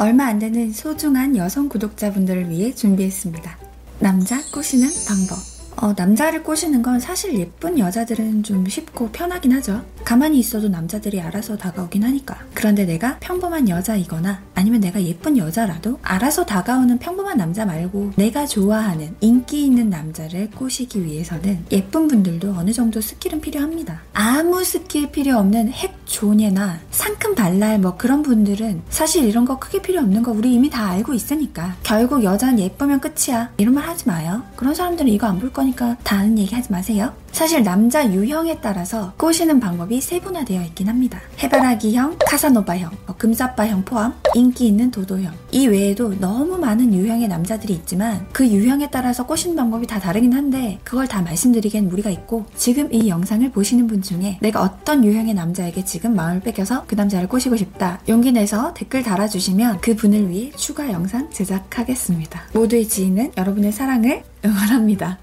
얼마 안 되는 소중한 여성 구독자분들을 위해 준비했습니다. 남자 꼬시는 방법. 어, 남자를 꼬시는 건 사실 예쁜 여자들은 좀 쉽고 편하긴 하죠. 가만히 있어도 남자들이 알아서 다가오긴 하니까. 그런데 내가 평범한 여자이거나 아니면 내가 예쁜 여자라도 알아서 다가오는 평범한 남자 말고 내가 좋아하는 인기 있는 남자를 꼬시기 위해서는 예쁜 분들도 어느 정도 스킬은 필요합니다. 아무 스킬 필요 없는 핵 존예나 상큼 발랄 뭐 그런 분들은 사실 이런 거 크게 필요 없는 거 우리 이미 다 알고 있으니까 결국 여자는 예쁘면 끝이야 이런 말 하지 마요. 그런 사람들은 이거 안 볼 거니까 거니까 다 아는 얘기 하지 마세요. 사실 남자 유형에 따라서 꼬시는 방법이 세분화되어 있긴 합니다. 해바라기형, 카사노바형, 뭐 금사빠형 포함, 인기 있는 도도형. 이 외에도 너무 많은 유형의 남자들이 있지만 그 유형에 따라서 꼬시는 방법이 다 다르긴 한데 그걸 다 말씀드리기엔 무리가 있고 지금 이 영상을 보시는 분 중에 내가 어떤 유형의 남자에게 지금 마음을 뺏겨서 그 남자를 꼬시고 싶다. 용기 내서 댓글 달아주시면 그 분을 위해 추가 영상 제작하겠습니다. 모두의 지인은 여러분의 사랑을 응원합니다.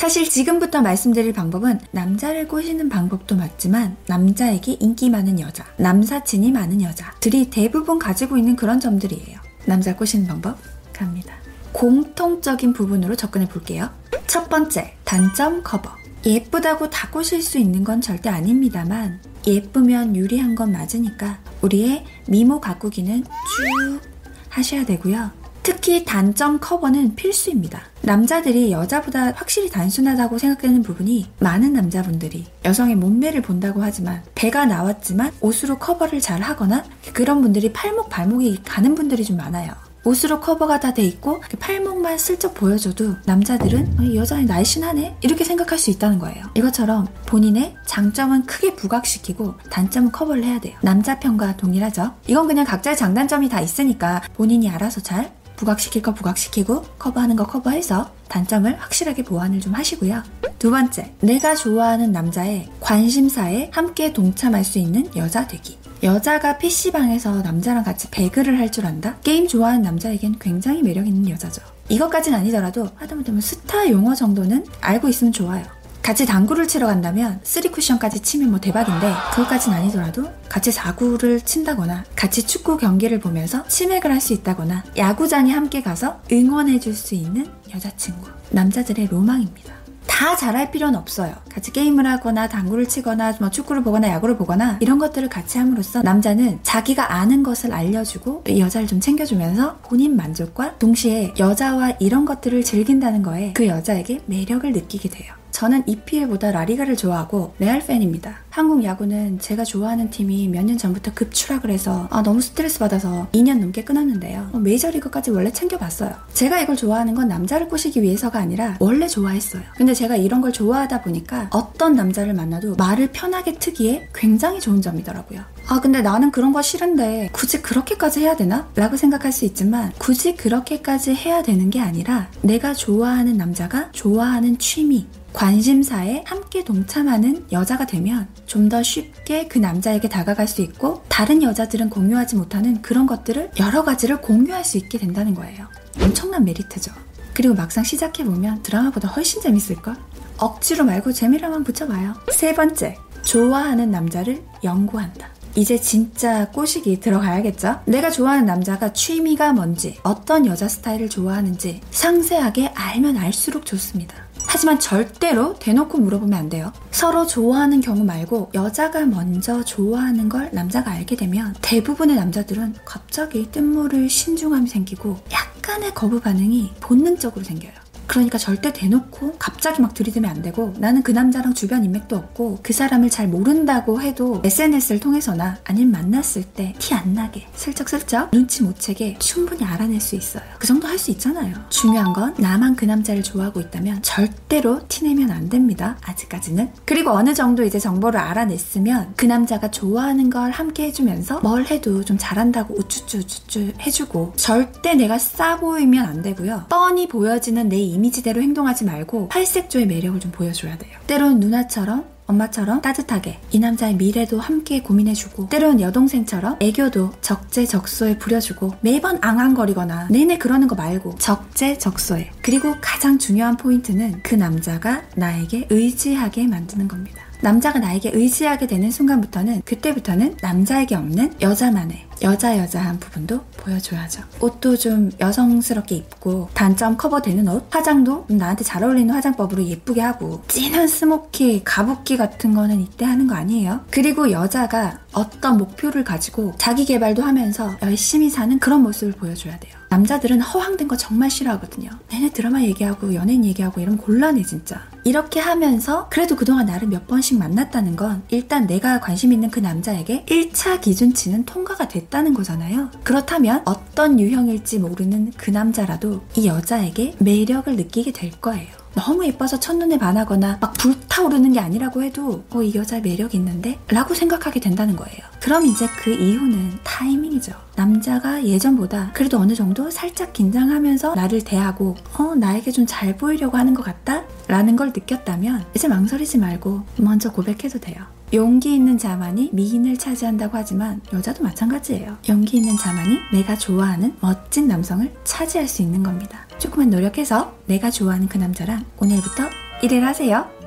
사실 지금부터 말씀드릴 방법은 남자를 꼬시는 방법도 맞지만 남자에게 인기 많은 여자, 남사친이 많은 여자들이 대부분 가지고 있는 그런 점들이에요. 남자 꼬시는 방법 갑니다. 공통적인 부분으로 접근해 볼게요. 첫 번째, 단점 커버. 예쁘다고 다 꼬실 수 있는 건 절대 아닙니다만 예쁘면 유리한 건 맞으니까 우리의 미모 가꾸기는 쭉 하셔야 되고요. 특히 단점 커버는 필수입니다. 남자들이 여자보다 확실히 단순하다고 생각되는 부분이 많은 남자분들이 여성의 몸매를 본다고 하지만 배가 나왔지만 옷으로 커버를 잘 하거나 그런 분들이 팔목 발목이 가는 분들이 좀 많아요. 옷으로 커버가 다 돼 있고 팔목만 슬쩍 보여줘도 남자들은 어, 이 여자는 날씬하네 이렇게 생각할 수 있다는 거예요. 이것처럼 본인의 장점은 크게 부각시키고 단점은 커버를 해야 돼요. 남자 편과 동일하죠. 이건 그냥 각자의 장단점이 다 있으니까 본인이 알아서 잘 부각시킬 거 부각시키고 커버하는 거 커버해서 단점을 확실하게 보완을 좀 하시고요. 두 번째, 내가 좋아하는 남자의 관심사에 함께 동참할 수 있는 여자 되기. 여자가 PC방에서 남자랑 같이 배그를 할 줄 안다? 게임 좋아하는 남자에겐 굉장히 매력 있는 여자죠. 이것까진 아니더라도 하다못해 스타 용어 정도는 알고 있으면 좋아요. 같이 당구를 치러 간다면 3쿠션까지 치면 뭐 대박인데 그것까진 아니더라도 같이 4구를 친다거나 같이 축구 경기를 보면서 치맥을 할 수 있다거나 야구장에 함께 가서 응원해 줄 수 있는 여자친구 남자들의 로망입니다. 다 잘할 필요는 없어요. 같이 게임을 하거나 당구를 치거나 뭐 축구를 보거나 야구를 보거나 이런 것들을 같이 함으로써 남자는 자기가 아는 것을 알려주고 여자를 좀 챙겨주면서 본인 만족과 동시에 여자와 이런 것들을 즐긴다는 거에 그 여자에게 매력을 느끼게 돼요. 저는 EPL보다 라리가를 좋아하고 레알 팬입니다. 한국 야구는 제가 좋아하는 팀이 몇 년 전부터 급추락을 해서 아, 너무 스트레스 받아서 2년 넘게 끊었는데요. 어, 메이저리그까지 원래 챙겨봤어요. 제가 이걸 좋아하는 건 남자를 꼬시기 위해서가 아니라 원래 좋아했어요. 근데 제가 이런 걸 좋아하다 보니까 어떤 남자를 만나도 말을 편하게 트기에 굉장히 좋은 점이더라고요. 아, 근데 나는 그런 거 싫은데 굳이 그렇게까지 해야 되나? 라고 생각할 수 있지만 굳이 그렇게까지 해야 되는 게 아니라 내가 좋아하는 남자가 좋아하는 취미, 관심사에 함께 동참하는 여자가 되면 좀 더 쉽게 그 남자에게 다가갈 수 있고 다른 여자들은 공유하지 못하는 그런 것들을 여러 가지를 공유할 수 있게 된다는 거예요. 엄청난 메리트죠. 그리고 막상 시작해보면 드라마보다 훨씬 재밌을걸? 억지로 말고 재미로만 붙여봐요. 세 번째, 좋아하는 남자를 연구한다. 이제 진짜 꼬시기 들어가야겠죠? 내가 좋아하는 남자가 취미가 뭔지, 어떤 여자 스타일을 좋아하는지 상세하게 알면 알수록 좋습니다. 하지만 절대로 대놓고 물어보면 안 돼요. 서로 좋아하는 경우 말고 여자가 먼저 좋아하는 걸 남자가 알게 되면 대부분의 남자들은 갑자기 뜬모를 신중함이 생기고 약간의 거부 반응이 본능적으로 생겨요. 그러니까 절대 대놓고 갑자기 막 들이대면 안 되고 나는 그 남자랑 주변 인맥도 없고 그 사람을 잘 모른다고 해도 SNS를 통해서나 아니면 만났을 때 티 안 나게 슬쩍슬쩍 눈치 못 채게 충분히 알아낼 수 있어요. 그 정도 할 수 있잖아요. 중요한 건 나만 그 남자를 좋아하고 있다면 절대로 티내면 안 됩니다. 아직까지는. 그리고 어느 정도 이제 정보를 알아냈으면 그 남자가 좋아하는 걸 함께 해주면서 뭘 해도 좀 잘한다고 우쭈쭈 우쭈쭈 해주고 절대 내가 싸 보이면 안 되고요. 뻔히 보여지는 내 이미지 대로 행동하지 말고 팔색조의 매력을 좀 보여줘야 돼요. 때론 누나처럼 엄마처럼 따뜻하게 이 남자의 미래도 함께 고민해주고 때론 여동생처럼 애교도 적재적소에 부려주고 매번 앙앙거리거나 내내 그러는 거 말고 적재적소에 그리고 가장 중요한 포인트는 그 남자가 나에게 의지하게 만드는 겁니다. 남자가 나에게 의지하게 되는 순간부터는 그때부터는 남자에게 없는 여자만의 여자 여자한 부분도 보여줘야죠. 옷도 좀 여성스럽게 입고 단점 커버되는 옷, 화장도 나한테 잘 어울리는 화장법으로 예쁘게 하고 진한 스모키, 가붓기 같은 거는 이때 하는 거 아니에요. 그리고 여자가 어떤 목표를 가지고 자기 개발도 하면서 열심히 사는 그런 모습을 보여줘야 돼요. 남자들은 허황된 거 정말 싫어하거든요. 내내 드라마 얘기하고 연예인 얘기하고 이러면 곤란해 진짜. 이렇게 하면서 그래도 그동안 나를 몇 번씩 만났다는 건 일단 내가 관심 있는 그 남자에게 1차 기준치는 통과가 됐 다는 거잖아요. 그렇다면 어떤 유형일지 모르는 그 남자라도 이 여자에게 매력을 느끼게 될 거예요. 너무 예뻐서 첫눈에 반하거나 막 불타오르는 게 아니라고 해도 어, 이 여자 매력 있는데? 라고 생각하게 된다는 거예요. 그럼 이제 그 이후는 타이밍이죠. 남자가 예전보다 그래도 어느 정도 살짝 긴장하면서 나를 대하고 어, 나에게 좀 잘 보이려고 하는 것 같다? 라는 걸 느꼈다면 이제 망설이지 말고 먼저 고백해도 돼요. 용기 있는 자만이 미인을 차지한다고 하지만 여자도 마찬가지예요. 용기 있는 자만이 내가 좋아하는 멋진 남성을 차지할 수 있는 겁니다. 조금만 노력해서 내가 좋아하는 그 남자랑 오늘부터 일을 하세요.